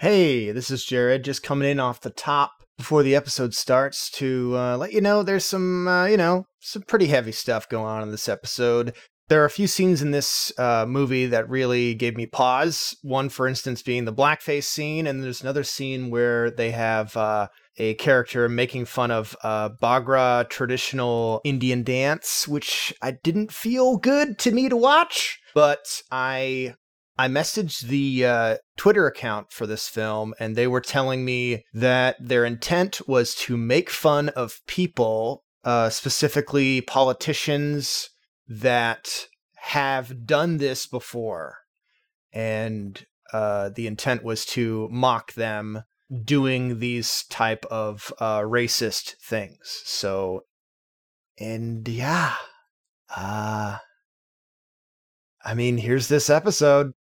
Hey, this is Jared, just coming in off the top before the episode starts to uh, let you know there's some, uh, you know, some pretty heavy stuff going on in this episode. There are a few scenes in this uh, movie that really gave me pause. One, for instance, being the blackface scene, and there's another scene where they have uh, a character making fun of uh, Bhangra traditional Indian dance, which I didn't feel good to me to watch. But I I messaged the uh, Twitter account for this film, and they were telling me that their intent was to make fun of people, uh, specifically politicians that have done this before. And uh, the intent was to mock them doing these type of uh, racist things. So, and yeah, uh, I mean, here's this episode.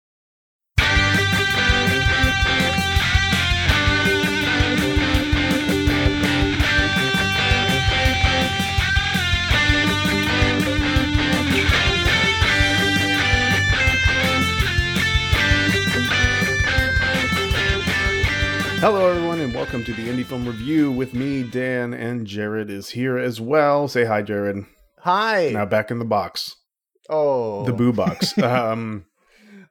Hello, everyone, and welcome to the Indie Film Review with me, Dan, and Jared is here as well. Say hi, Jared. Hi. Now back in the box, oh, the boo box. um,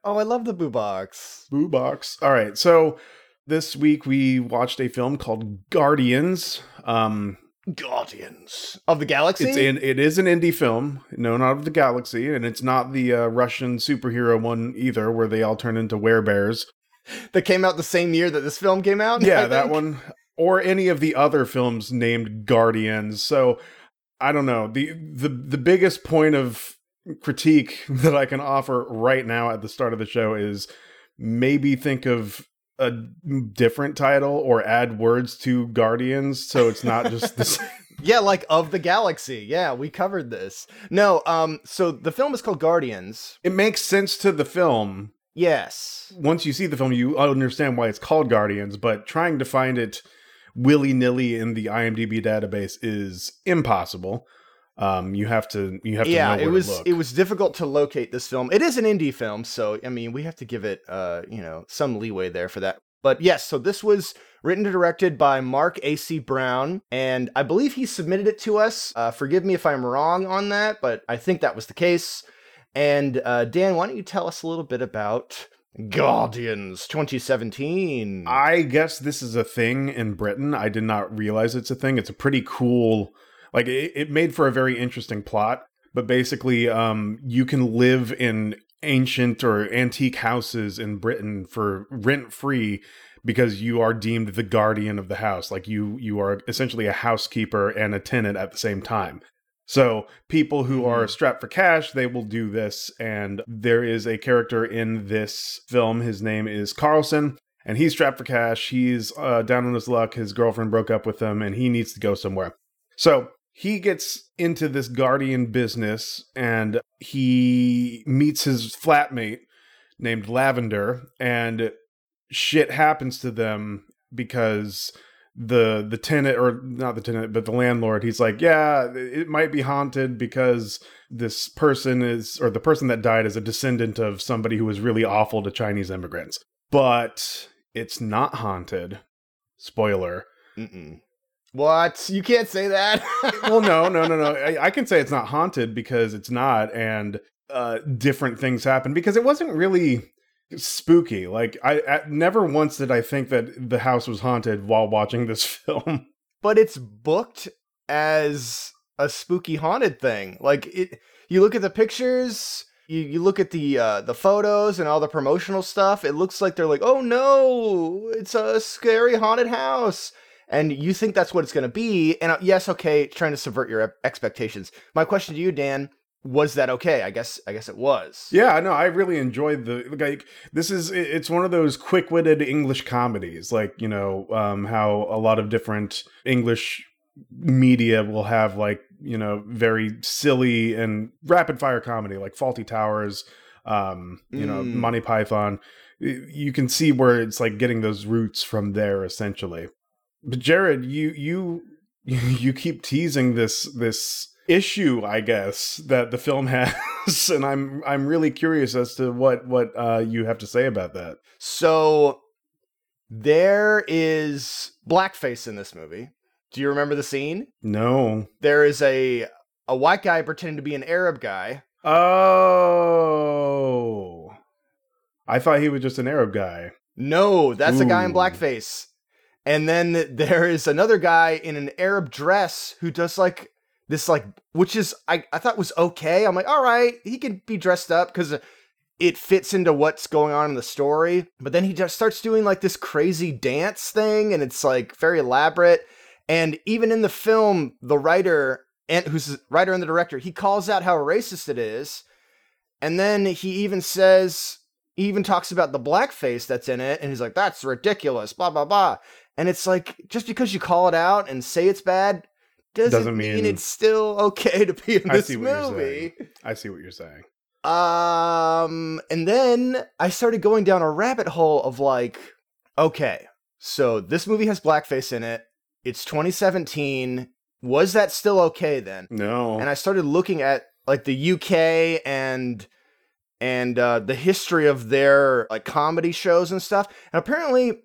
Oh, I love the boo box. boo box. All right, so this week we watched a film called Guardians. Um, Guardians of the Galaxy. it's in it is an indie film, known out of the galaxy, and it's not the uh, Russian superhero one either, where they all turn into werebears. that came out the same year that this film came out. yeah, that one or any of the other films named Guardians. So I don't know. The the the biggest point of critique that I can offer right now at the start of the show is maybe think of a different title or add words to Guardians so it's not just this Yeah, like of the Galaxy. Yeah, we covered this. No, um, so the film is called Guardians. it makes sense to the film Yes. once you see the film you understand why it's called Guardians but trying to find it willy-nilly in the IMDb database is impossible um you have to you have to Yeah, know it was it was difficult to locate this film. It is an indie film, so I mean we have to give it uh, you know, some leeway there for that. But yes, so this was written and directed by Mark A.C. Brown, and I believe he submitted it to us. Uh, forgive me if I'm wrong on that, but I think that was the case. And uh, Dan, why don't you tell us a little bit about Guardians 2017? I guess this is a thing in Britain. I did not realize it's a thing. It's a pretty cool, like it, it made for a very interesting plot. But basically, um, you can live in ancient or antique houses in Britain for rent free because you are deemed the guardian of the house. Like you, you are essentially a housekeeper and a tenant at the same time. So people who are Mhm. strapped for cash, they will do this. And there is a character in this film. His name is Carlson, and he's strapped for cash. He's uh, down on his luck. His girlfriend broke up with him, and he needs to go somewhere. So he gets into this guardian business, and he meets his flatmate named Lavender, and shit happens to them because the the tenant or not the tenant but the landlord he's like yeah it might be haunted because this person is or the person that died is a descendant of somebody who was really awful to chinese immigrants but it's not haunted spoiler Mm-mm. What? You can't say that. well no no no no I, I can say it's not haunted because it's not and uh different things happen because it wasn't really spooky like I, I never once did i think that the house was haunted while watching this film but it's booked as a spooky haunted thing. Like it you look at the pictures, you, you look at the uh, the photos and all the promotional stuff, it looks like they're like, "Oh no, it's a scary haunted house." And you think that's what it's going to be. And uh, yes, okay, trying to subvert your expectations. My question to you, Dan, was that okay? I guess I guess it was. Yeah, no, I really enjoyed the like. This is it's one of those quick-witted English comedies, like you know um, how a lot of different English media will have like you know very silly and rapid-fire comedy, like Fawlty Towers, um, you know Mm. Monty Python. You can see where it's like getting those roots from there, essentially. But Jared, you you you keep teasing this this issue, I guess, that the film has, and I'm I'm really curious as to what what uh, you have to say about that. So There is blackface in this movie. Do you remember the scene? No. There is a a white guy pretending to be an Arab guy. Oh. I thought he was just an Arab guy. No, that's a guy in blackface. And then there is another guy in an Arab dress who does like this like which is I, I thought was okay. I'm like, all right, he can be dressed up because it fits into what's going on in the story. But then he just starts doing like this crazy dance thing, and it's like very elaborate. And even in the film, the writer and who's the writer and the director, he calls out how racist it is. And then he even says he even talks about the blackface that's in it, and he's like, "That's ridiculous," blah blah blah. And it's like, just because you call it out and say it's bad, doesn't, Doesn't mean, mean- it's still okay to be in I this see what you're movie. I see what you're saying. Um, and then I started going down a rabbit hole of like, okay, so this movie has blackface in it. It's 2017. Was that still okay then? No. and I started looking at like the UK and and uh, the history of their like comedy shows and stuff. And apparently,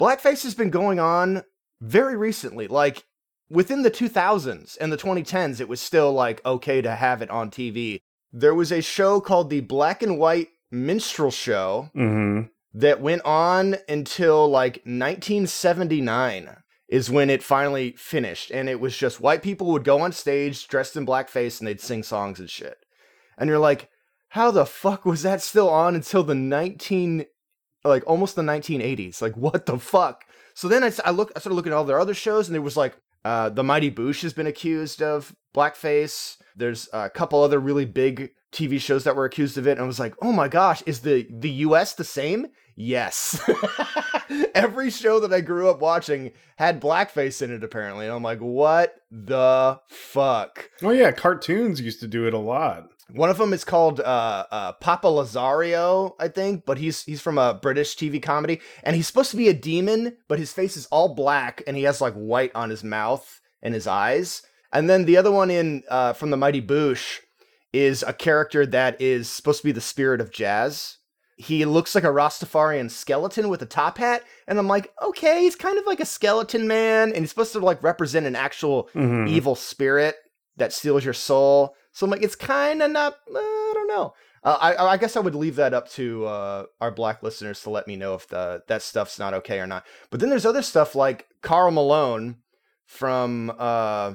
blackface has been going on very recently, like within the 2000s and the 2010s. It was still like okay to have it on TV. There was a show called the Black and White Minstrel Show mm-hmm. that went on until like 1979 is when it finally finished and it was just white people would go on stage dressed in blackface and they'd sing songs and shit and you're like how the fuck was that still on until the 19 like almost the 1980s like what the fuck so then I, I look i started looking at all their other shows and there was like uh, the mighty boosh has been accused of blackface. There's a couple other really big tv shows that were accused of it and i was like oh my gosh is the the us the same Yes. Every show that I grew up watching had blackface in it, apparently. And I'm like, what the fuck? Oh yeah, cartoons used to do it a lot. One of them is called uh, uh, Papa Lazarou, I think, but he's he's from a British TV comedy, and he's supposed to be a demon, but his face is all black, and he has like white on his mouth and his eyes. And then the other one in uh, from the Mighty Boosh is a character that is supposed to be the spirit of jazz. He looks like a Rastafarian skeleton with a top hat, and I'm like, okay, he's kind of like a skeleton man, and he's supposed to like represent an actual Mhm. evil spirit that steals your soul. So I'm like, it's kind of not. uh, I don't know. Uh, I I guess I would leave that up to uh, our black listeners to let me know if the that stuff's not okay or not. But then there's other stuff like Karl Malone from uh,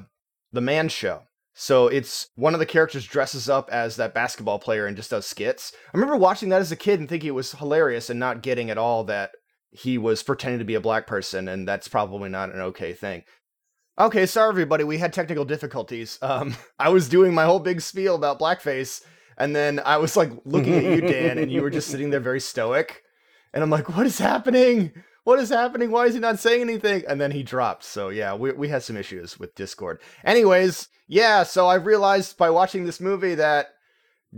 the Man Show. So it's one of the characters dresses up as that basketball player and just does skits. I remember watching that as a kid and thinking it was hilarious and not getting at all that he was pretending to be a black person, and that's probably not an okay thing. Okay, sorry everybody, we had technical difficulties. Um, I was doing my whole big spiel about blackface, and then I was like looking at you, Dan, and you were just sitting there very stoic. And I'm like, what is happening? What is happening? Why is he not saying anything? And then he dropped. So yeah, we we had some issues with Discord. Anyways, yeah, so I realized by watching this movie that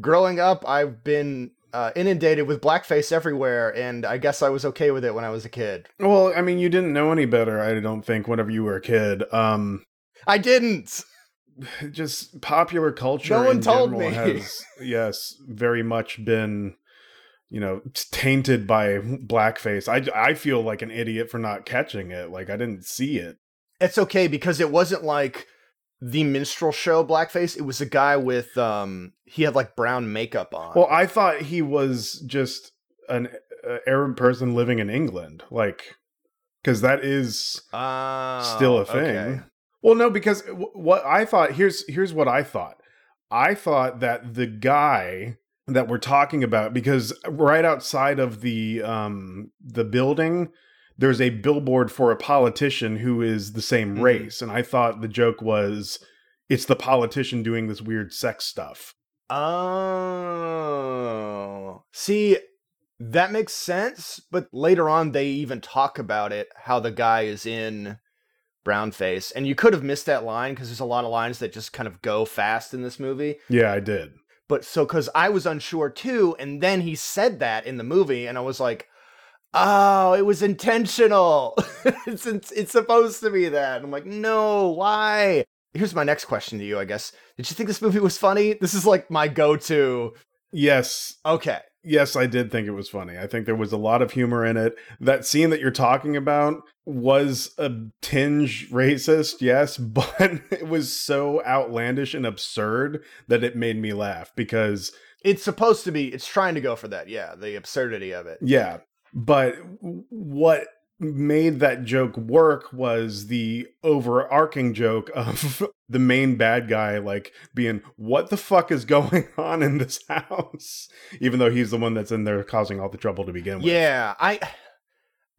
growing up I've been uh, inundated with blackface everywhere, and I guess I was okay with it when I was a kid. Well, I mean, you didn't know any better, I don't think, whenever you were a kid. Um, I didn't. just popular culture No one in told me. has, yes, very much been, you know, tainted by blackface. I, I feel like an idiot for not catching it. Like, I didn't see it. It's okay because it wasn't like the minstrel show blackface. It was a guy with um he had like brown makeup on. Well, I thought he was just an uh, Arab person living in England. Like, because that is Oh, still a thing. okay. Well, no, because w- what I thought here's here's what I thought. I thought that the guy that we're talking about, because right outside of the um the building, there's a billboard for a politician who is the same Mhm. race, and I thought the joke was it's the politician doing this weird sex stuff. Oh. See, that makes sense, but later on they even talk about it how the guy is in brownface. And you could have missed that line because there's a lot of lines that just kind of go fast in this movie. Yeah, I did. But so cuz I was unsure too and then he said that in the movie and I was like, "Oh, it was intentional. it's it's supposed to be that." And I'm like, "No, why?" Here's my next question to you, I guess. Did you think this movie was funny? This is like my go-to Yes, Okay. Yes, I did think it was funny. I think there was a lot of humor in it. That scene that you're talking about was a tinge racist, yes, but it was so outlandish and absurd that it made me laugh because It's supposed to be. It's trying to go for that. Yeah, the absurdity of it. yeah, but what made that joke work was the overarching joke of the main bad guy like being what the fuck is going on in this house? Even though he's the one that's in there causing all the trouble to begin with. Yeah, I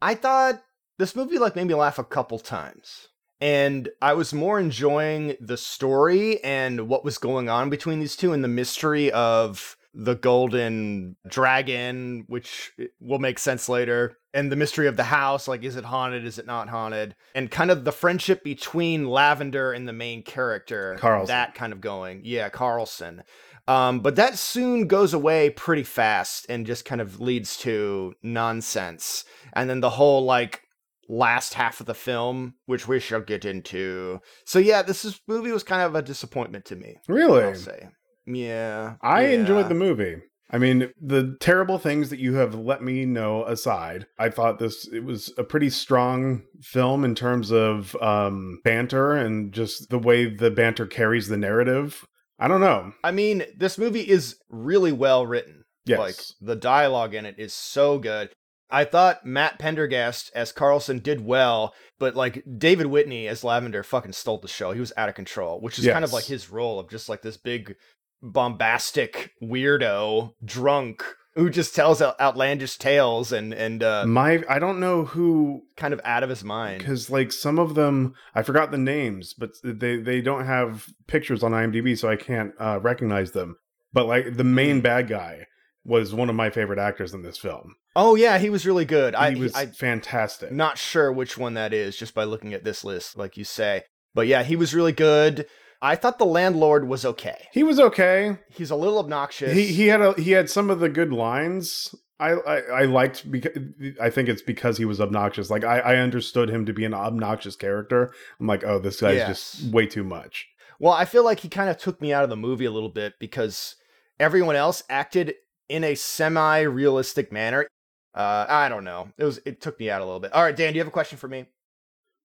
I thought this movie like made me laugh a couple times. And I was more enjoying the story and what was going on between these two and the mystery of the golden dragon, which eh, will make sense later, and the mystery of the house, like is it haunted, is it not haunted? And kind of the friendship between Lavender and the main character. Carlson. That kind of going. Yeah, Carlson. Um, but that soon goes away pretty fast and just kind of leads to nonsense. And then the whole like last half of the film, which we shall get into. So yeah, this is, movie was kind of a disappointment to me. really I'll say. Yeah. i yeah. enjoyed the movie i mean the terrible things that you have let me know aside i thought this it was a pretty strong film in terms of um banter and just the way the banter carries the narrative i don't know I mean, this movie is really well written. yes Like the dialogue in it is so good. I thought Matt Pendergast as Carlson did well, but like David Whitney as Lavender fucking stole the show. He was out of control, which is kind of like his role of just like this big bombastic weirdo drunk who just tells outlandish tales and and uh, my i don't know who kind of out of his mind. because like some of them i forgot the names but they they don't have pictures on imdb so i can't uh, recognize them but like the main Hmm. bad guy was one of my favorite actors in this film Oh yeah, he was really good. I was I fantastic Not sure which one that is just by looking at this list, like you say. But yeah, he was really good. I thought the landlord was okay. he was okay He's a little obnoxious. he he had a he had some of the good lines I, I, I liked because I think it's because he was obnoxious. Like I, I understood him to be an obnoxious character. I'm like, oh, this guy's Yes. just way too much. well, I feel like he kind of took me out of the movie a little bit because everyone else acted in a semi-realistic manner. Uh, I don't know. It was it took me out a little bit. All right, Dan, do you have a question for me?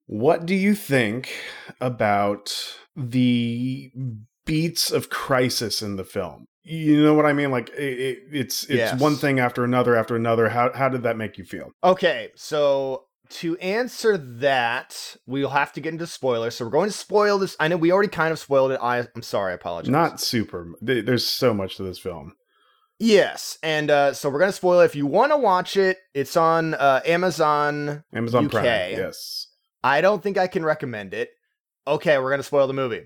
What do you think about the beats of crisis in the film? You know what I mean? Like it, it, it's it's Yes. one thing after another after another. How how did that make you feel? Okay, so to answer that, we'll have to get into spoilers. So we're going to spoil this. I know we already kind of spoiled it. I, I'm sorry. I apologize. Not super. There's so much to this film. Yes, and uh, so we're gonna spoil it. If you want to watch it, it's on uh, Amazon. Amazon UK. Prime. Yes. I don't think I can recommend it. Okay, we're gonna spoil the movie.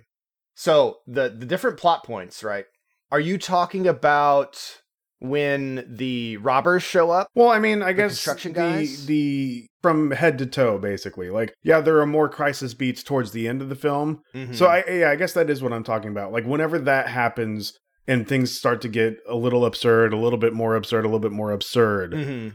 So the the different plot points, right? Are you talking about when the robbers show up? Well, I mean, I guess construction guys? the from head to toe, basically. Like, yeah, there are more crisis beats towards the end of the film. Mhm. So I yeah, I guess that is what I'm talking about. Like whenever that happens and things start to get a little absurd, a little bit more absurd, a little bit more absurd. Mhm.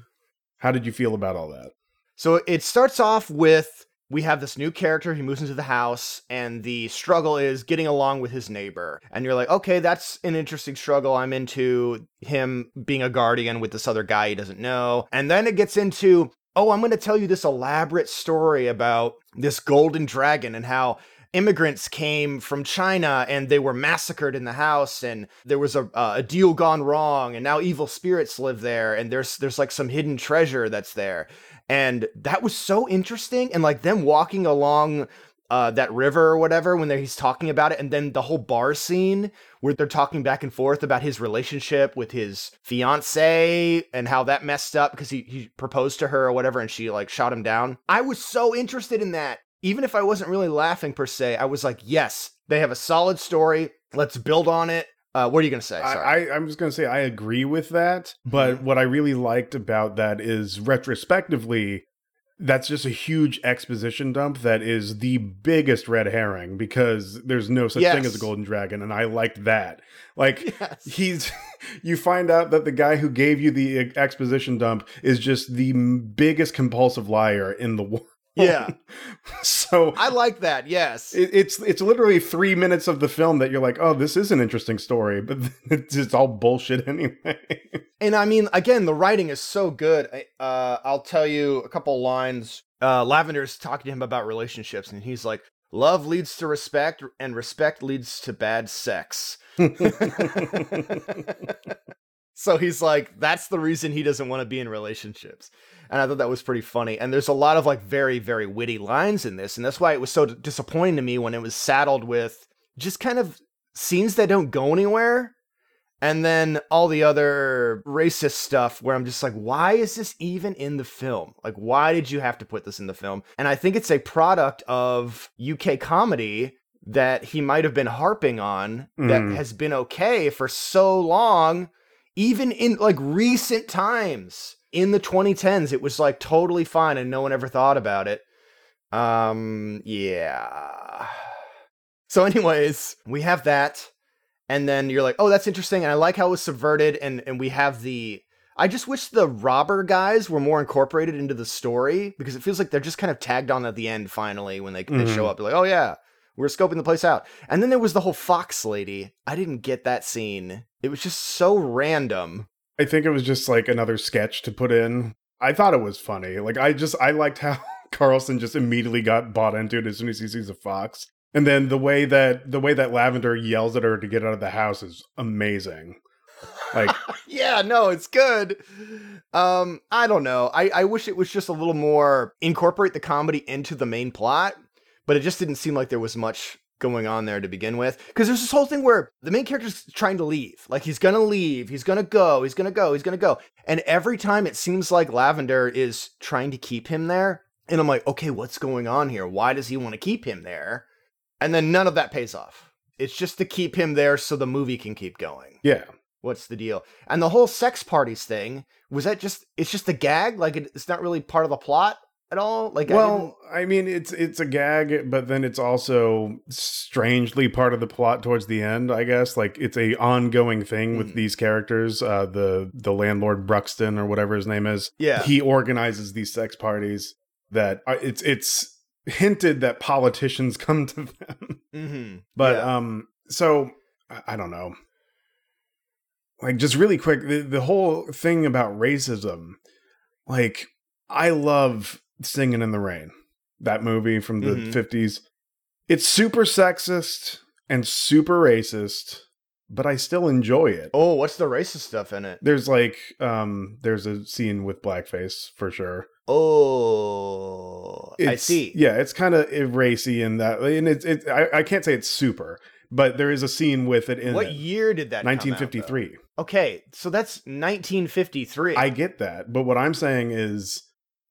How did you feel about all that? So it starts off with we have this new character. He moves into the house, and the struggle is getting along with his neighbor. And you're like, okay, that's an interesting struggle. I'm into him being a guardian with this other guy he doesn't know. And then it gets into, oh, I'm going to tell you this elaborate story about this golden dragon and how immigrants came from China and they were massacred in the house and there was a a deal gone wrong and now evil spirits live there and there's there's like some hidden treasure that's there and that was so interesting and like them walking along uh, that river or whatever when he's talking about it and then the whole bar scene where they're talking back and forth about his relationship with his fiance and how that messed up because he, he proposed to her or whatever and she like shot him down. I was so interested in that. Even if i wasn't really laughing per se i was like yes they have a solid story. Let's build on it uh, what are you gonna say sorry I, I'm just gonna say I agree with that, but Mhm. what I really liked about that is retrospectively, that's just a huge exposition dump that is the biggest red herring because there's no such thing as a golden dragon, and I liked that. Like yes. he's you find out that the guy who gave you the exposition dump is just the biggest compulsive liar in the world Yeah. so I like that. Yes. it, it's it's literally three minutes of the film that you're like, oh, this is an interesting story, but it's, it's all bullshit anyway. And I mean, again, the writing is so good. I- Uh, I'll tell you a couple lines. Uh, Lavender's talking to him about relationships, and he's like, "Love leads to respect, and respect leads to bad sex." So he's like, that's the reason he doesn't want to be in relationships. And I thought that was pretty funny. And there's a lot of like very, very witty lines in this. And that's why it was so d- disappointing to me when it was saddled with just kind of scenes that don't go anywhere. And then all the other racist stuff where I'm just like, why is this even in the film? Like, why did you have to put this in the film? And I think it's a product of UK comedy that he might have been harping on that Mm. has been okay for so long, even in like recent times. In the 2010s, it was like totally fine and no one ever thought about it. Um, yeah. So, anyways, we have that and then you're like, oh, that's interesting, and I like how it was subverted, and and we have the. I just wish the robber guys were more incorporated into the story because it feels like they're just kind of tagged on at the end finally when they they Mhm. show up. They're like, oh yeah, we're scoping the place out, and then there was the whole Fox lady. I didn't get that scene. It was just so random. I think it was just like another sketch to put in. I thought it was funny. Like I just I liked how Carlson just immediately got bought into it as soon as he sees a fox. And then the way that the way that Lavender yells at her to get out of the house is amazing. Like yeah, no, it's good. Um, I don't know. I, I wish it was just a little more incorporate the comedy into the main plot, but it just didn't seem like there was much going on there to begin with. Because there's this whole thing where the main character's trying to leave. Like he's gonna leave, he's gonna go, he's gonna go, he's gonna go. And every time it seems like Lavender is trying to keep him there. And I'm like, okay, what's going on here? Why does he want to keep him there? And then none of that pays off. It's just to keep him there so the movie can keep going yeah. what's the deal and the whole sex parties thing was that just it's just a gag like it, it's not really part of the plot at all like Well, I, mean it's it's a gag, but then it's also strangely part of the plot towards the end, I guess. Like it's a ongoing thing with Mhm. these characters. Uh the the landlord Bruxton or whatever his name is. yeah he organizes these sex parties that uh, it's it's hinted that politicians come to them mm-hmm. but Yeah. um so I, I don't know like just really quick the, the whole thing about racism like i love singing in the rain that movie from the Mhm. 50s it's super sexist and super racist but i still enjoy it oh what's the racist stuff in it there's like um there's a scene with blackface for sure oh i see Yeah, it's kind of racy in that, and it's it. I, I can't say it's super, but there is a scene with it in what it. year did that come out, 1953. okay so that's 1953 I get that, but what I'm saying is,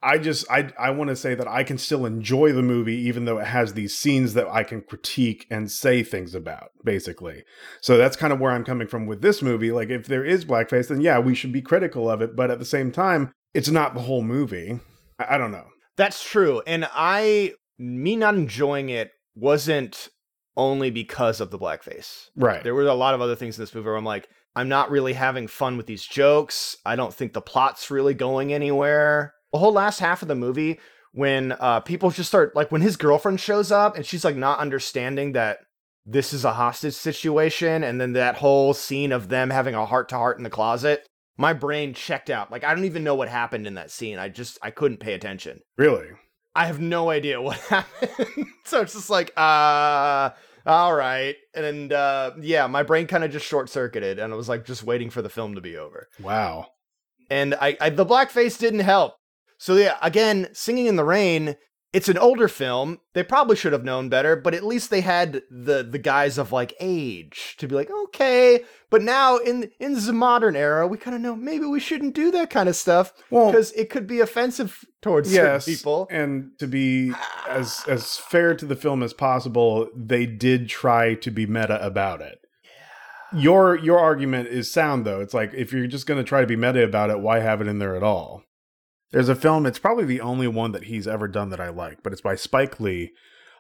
I just I I want to say that I can still enjoy the movie even though it has these scenes that I can critique and say things about, basically. So that's kind of where I'm coming from with this movie. Like, if there is blackface, then yeah, we should be critical of it, but at the same time, it's not the whole movie. I, I don't know. That's true. And I, me not enjoying it wasn't only because of the blackface. Right. There were a lot of other things in this movie where I'm like, I'm not really having fun with these jokes. I don't think the plot's really going anywhere. The whole last half of the movie, when uh, people just start, like, when his girlfriend shows up and she's like not understanding that this is a hostage situation, and then that whole scene of them having a heart to heart in the closet, my brain checked out. Like, I don't even know what happened in that scene. I just, I couldn't pay attention. Really. I have no idea what happened. so it's just like, uh, all right. And uh, yeah, my brain kind of just short circuited and I was like just waiting for the film to be over. Wow. And I, I the blackface didn't help. So yeah, again, Singing in the Rain, it's an older film. They probably should have known better, but at least they had the the guys of like age to be like, okay. But now in in the modern era, we kind of know maybe we shouldn't do that kind of stuff Well, because it could be offensive towards yes, certain people. and to be as as fair to the film as possible, they did try to be meta about it. Your your argument is sound though. It's like if you're just going to try to be meta about it, why have it in there at all? There's a film. It's probably the only one that he's ever done that I like, but it's by Spike Lee,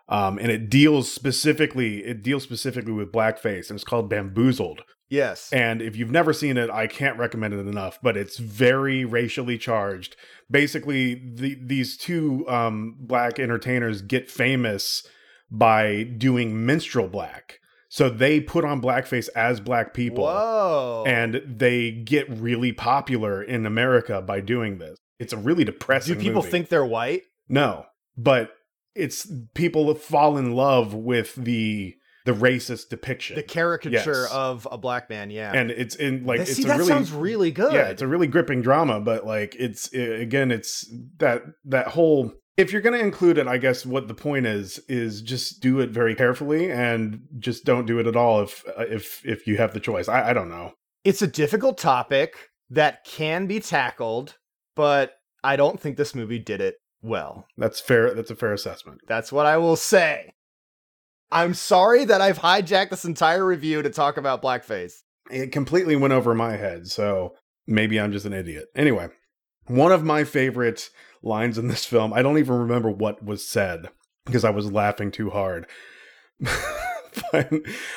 um, and it deals specifically. It deals specifically with blackface, and it's called Bamboozled. Yes. And if you've never seen it, I can't recommend it enough, but it's very racially charged. Basically, the, these two um, black entertainers get famous by doing minstrel black. So they put on blackface as black people. Whoa. And they get really popular in America by doing this. It's a really depressing do people movie. think they're white? No, but it's people fall in love with the the racist depiction. The caricature Yes. of a black man, yeah. and it's in like it's see, a that really sounds really good. yeah, it's a really gripping drama, but like it's i again, it's that that whole. If you're going to include it, I guess what the point is is just do it very carefully and just don't do it at all if uh, if if you have the choice. I, I don't know. it's a difficult topic that can be tackled, but I don't think this movie did it well. That's fair. That's a fair assessment. That's what I will say. I'm sorry that I've hijacked this entire review to talk about blackface. It completely went over my head, so maybe I'm just an idiot. Anyway, one of my favorite lines in this film, I don't even remember what was said because I was laughing too hard. but,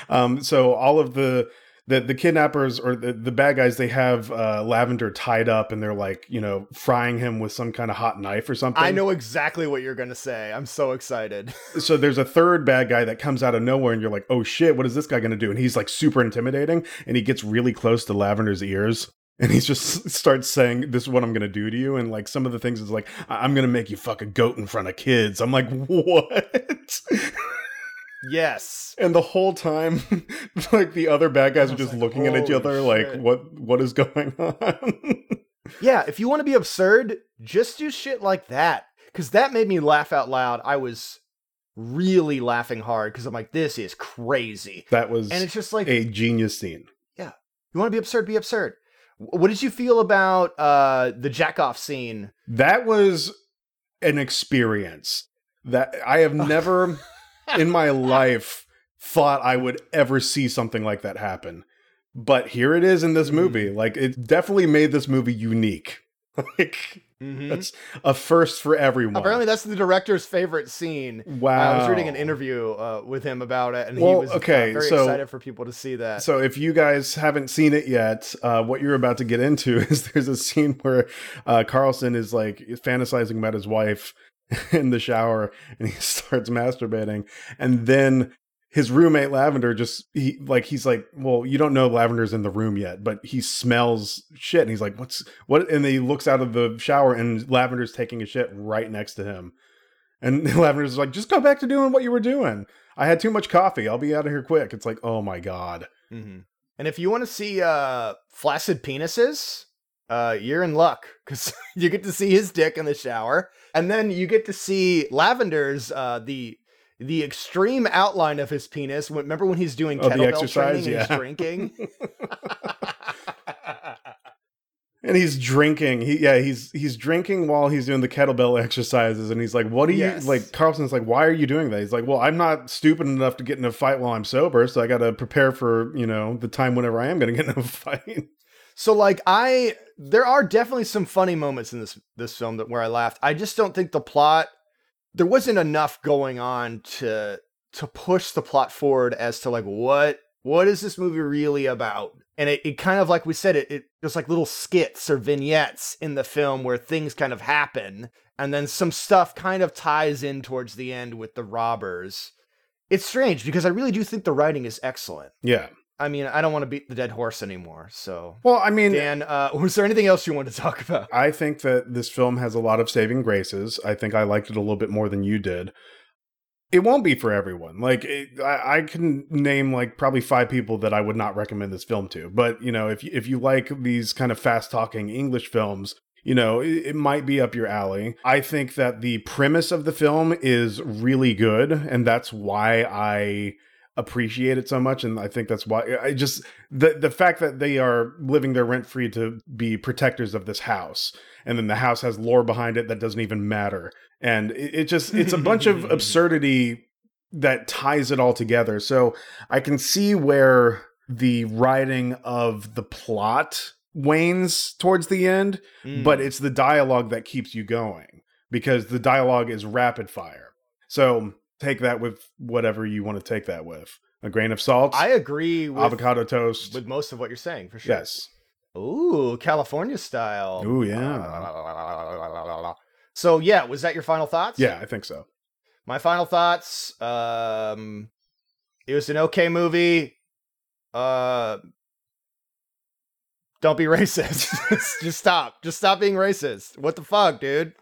um, so all of the the, the kidnappers or the, the bad guys, they have uh, Lavender tied up and they're like, you know, frying him with some kind of hot knife or something. I know exactly what you're going to say. I'm so excited. so there's a third bad guy that comes out of nowhere and you're like oh shit what is this guy going to do and he's like super intimidating and he gets really close to lavender's ears and he just starts saying this is what i'm going to do to you and like some of the things is like "I- i'm going to make you fuck a goat in front of kids i'm like what yes. and the whole time like the other bad guys are just like, looking at each "Holy other like what what is going on Yeah, if you want to be absurd, just do shit like that. Because that made me laugh out loud. I was really laughing hard because I'm like, this is crazy. that was And it's just like, a genius scene Yeah. you want to be absurd, be absurd. What did you feel about uh, the jack off scene? That was an experience that I have never in my life thought I would ever see something like that happen. But here it is in this movie. Like it definitely made this movie unique. Like Mhm. that's a first for everyone. Apparently, that's the director's favorite scene. wow. I was reading an interview uh, with him about it, and he Well, was uh, okay, very so- excited for people to see that. So if you guys haven't seen it yet, uh, what you're about to get into is there's a scene where uh, Carlson is like fantasizing about his wife in the shower, and he starts masturbating, and then his roommate Lavender just he like he's like, well, you don't know Lavender's in the room yet, but he smells shit, and he's like, what's what? And he looks out of the shower, and Lavender's taking a shit right next to him, and Lavender's like, just go back to doing what you were doing. I had too much coffee. I'll be out of here quick. It's like, oh my god. Mhm. And if you want to see uh, flaccid penises, uh, you're in luck because you get to see his dick in the shower, and then you get to see Lavender's uh, the the extreme outline of his penis. Remember when he's doing Oh, kettlebell training and he's drinking? and he's drinking. He yeah, he's he's drinking while he's doing the kettlebell exercises, and he's like, "What do you Yes. like?" Carlson's like, "Why are you doing that?" He's like, "Well, I'm not stupid enough to get in a fight while I'm sober, so I got to prepare for you know the time whenever I am going to get in a fight." So like I there are definitely some funny moments in this this film that where I laughed. I just don't think the plot there wasn't enough going on to to push the plot forward as to like what what is this movie really about? And it, it kind of like we said it it just like little skits or vignettes in the film where things kind of happen and then some stuff kind of ties in towards the end with the robbers. It's strange because I really do think the writing is excellent. yeah. I mean, I don't want to beat the dead horse anymore, so Well, I mean, Dan, uh, was there anything else you wanted to talk about? I think that this film has a lot of saving graces. I think I liked it a little bit more than you did. It won't be for everyone. Like it, I, I can name like probably five people that I would not recommend this film to. But you know, if you, if you like these kind of fast talking English films, you know, it, it might be up your alley. I think that the premise of the film is really good, and that's why I appreciate it so much and i think that's why i just the the fact that they are living their rent free to be protectors of this house and then the house has lore behind it that doesn't even matter and it, it just it's a bunch of absurdity that ties it all together so i can see where the writing of the plot wanes towards the end Mm. but it's the dialogue that keeps you going because the dialogue is rapid fire. So take that with whatever you want to take that with. a grain of salt, I agree with, avocado toast. with most of what you're saying for sure. yes. Ooh, California style. Ooh, yeah. So yeah, was that your final thoughts? Yeah, I think so. My final thoughts. Um, it was an okay movie. Uh, don't be racist. Just stop. Just stop being racist. What the fuck, dude?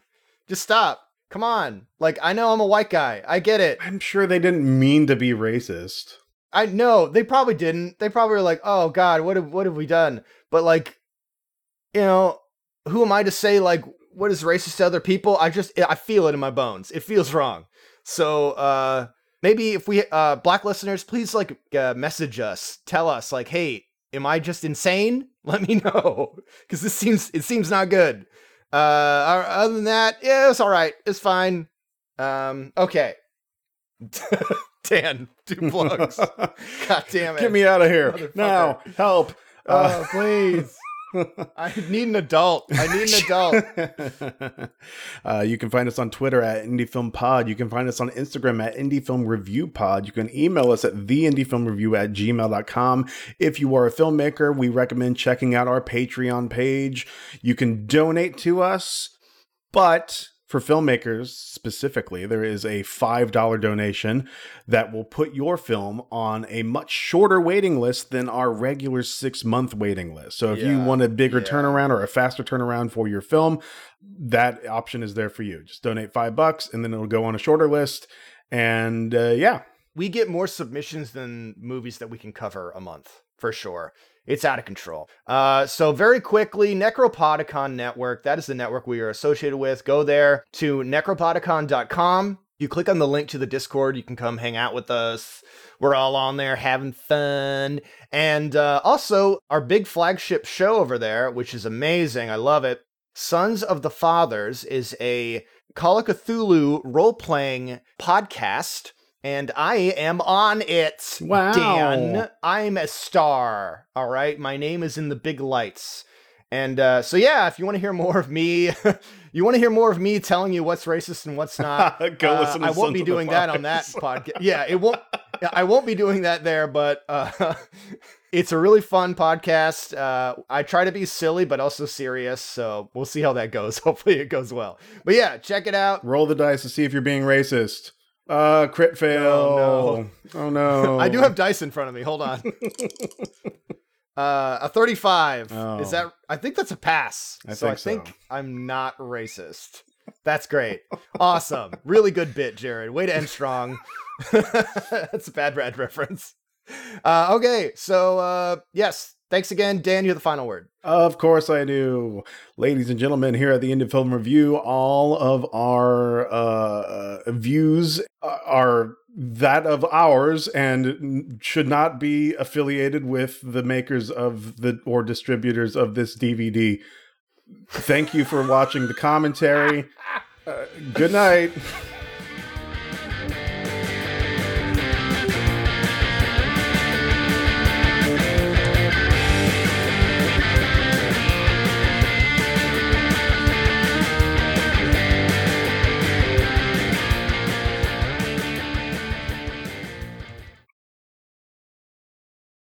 Just stop. Come on. Like I know I'm a white guy. I get it. I'm sure they didn't mean to be racist. I know they probably didn't. They probably were like, "Oh God, what have what have we done?" But like, you know, who am I to say like what is racist to other people? I just I feel it in my bones. It feels wrong. So uh maybe if we uh black listeners, please like uh, message us, tell us like, "Hey, am I just insane?" Let me know because this seems it seems not good. Uh, other than that, yeah, it's all right. It's fine. Um, okay. Dan, two plugs. God damn it. Get me out of here now! Help! Uh, Oh, please. I need an adult. I need an adult. uh, you can find us on Twitter at Indie Film Pod. You can find us on Instagram at Indie Film Review Pod. You can email us at theindiefilmreview at gmail.com. If you are a filmmaker, we recommend checking out our Patreon page. You can donate to us, but for filmmakers specifically, there is a $5 donation that will put your film on a much shorter waiting list than our regular six month waiting list. So if you want a bigger yeah. turnaround or a faster turnaround for your film, that option is there for you. Just donate five bucks and then it'll go on a shorter list. And uh, yeah, We get more submissions than movies that we can cover a month, for sure. It's out of control. Uh, so very quickly, Necropodicon Network, that is the network we are associated with. Go there to necropodicon.com. You click on the link to the Discord, you can come hang out with us. We're all on there having fun. And uh, also, our big flagship show over there, which is amazing. I love it. Sons of the Fathers is a Call of Cthulhu role playing podcast, and I am on it. Wow. Dan, I'm a star. All right. My name is in the big lights. And uh, so, yeah, if you want to hear more of me, you want to hear more of me telling you what's racist and what's not. Go uh, listen to I won't be doing that on that podcast. Yeah, it won't. I won't be doing that there, but uh, it's a really fun podcast. Uh, I try to be silly, but also serious. So we'll see how that goes. Hopefully, it goes well. But yeah, check it out. roll the dice to see if you're being racist. Uh, crit fail. Oh, Oh no. I do have dice in front of me. Hold on. Uh, a 35. Oh. Is that? I think that's a pass. I so I think think so. I'm not racist. That's great. awesome. Really good bit, Jared. Way to end strong. that's a bad Brad reference. Uh, okay, so uh, yes, thanks again, Dan. You have the final word. Of course I do. Ladies and gentlemen, here at the Indie Film Review, all of our uh, uh, views are that of ours and should not be affiliated with the makers of the or distributors of this DVD. Thank you for watching the commentary. Uh, good night.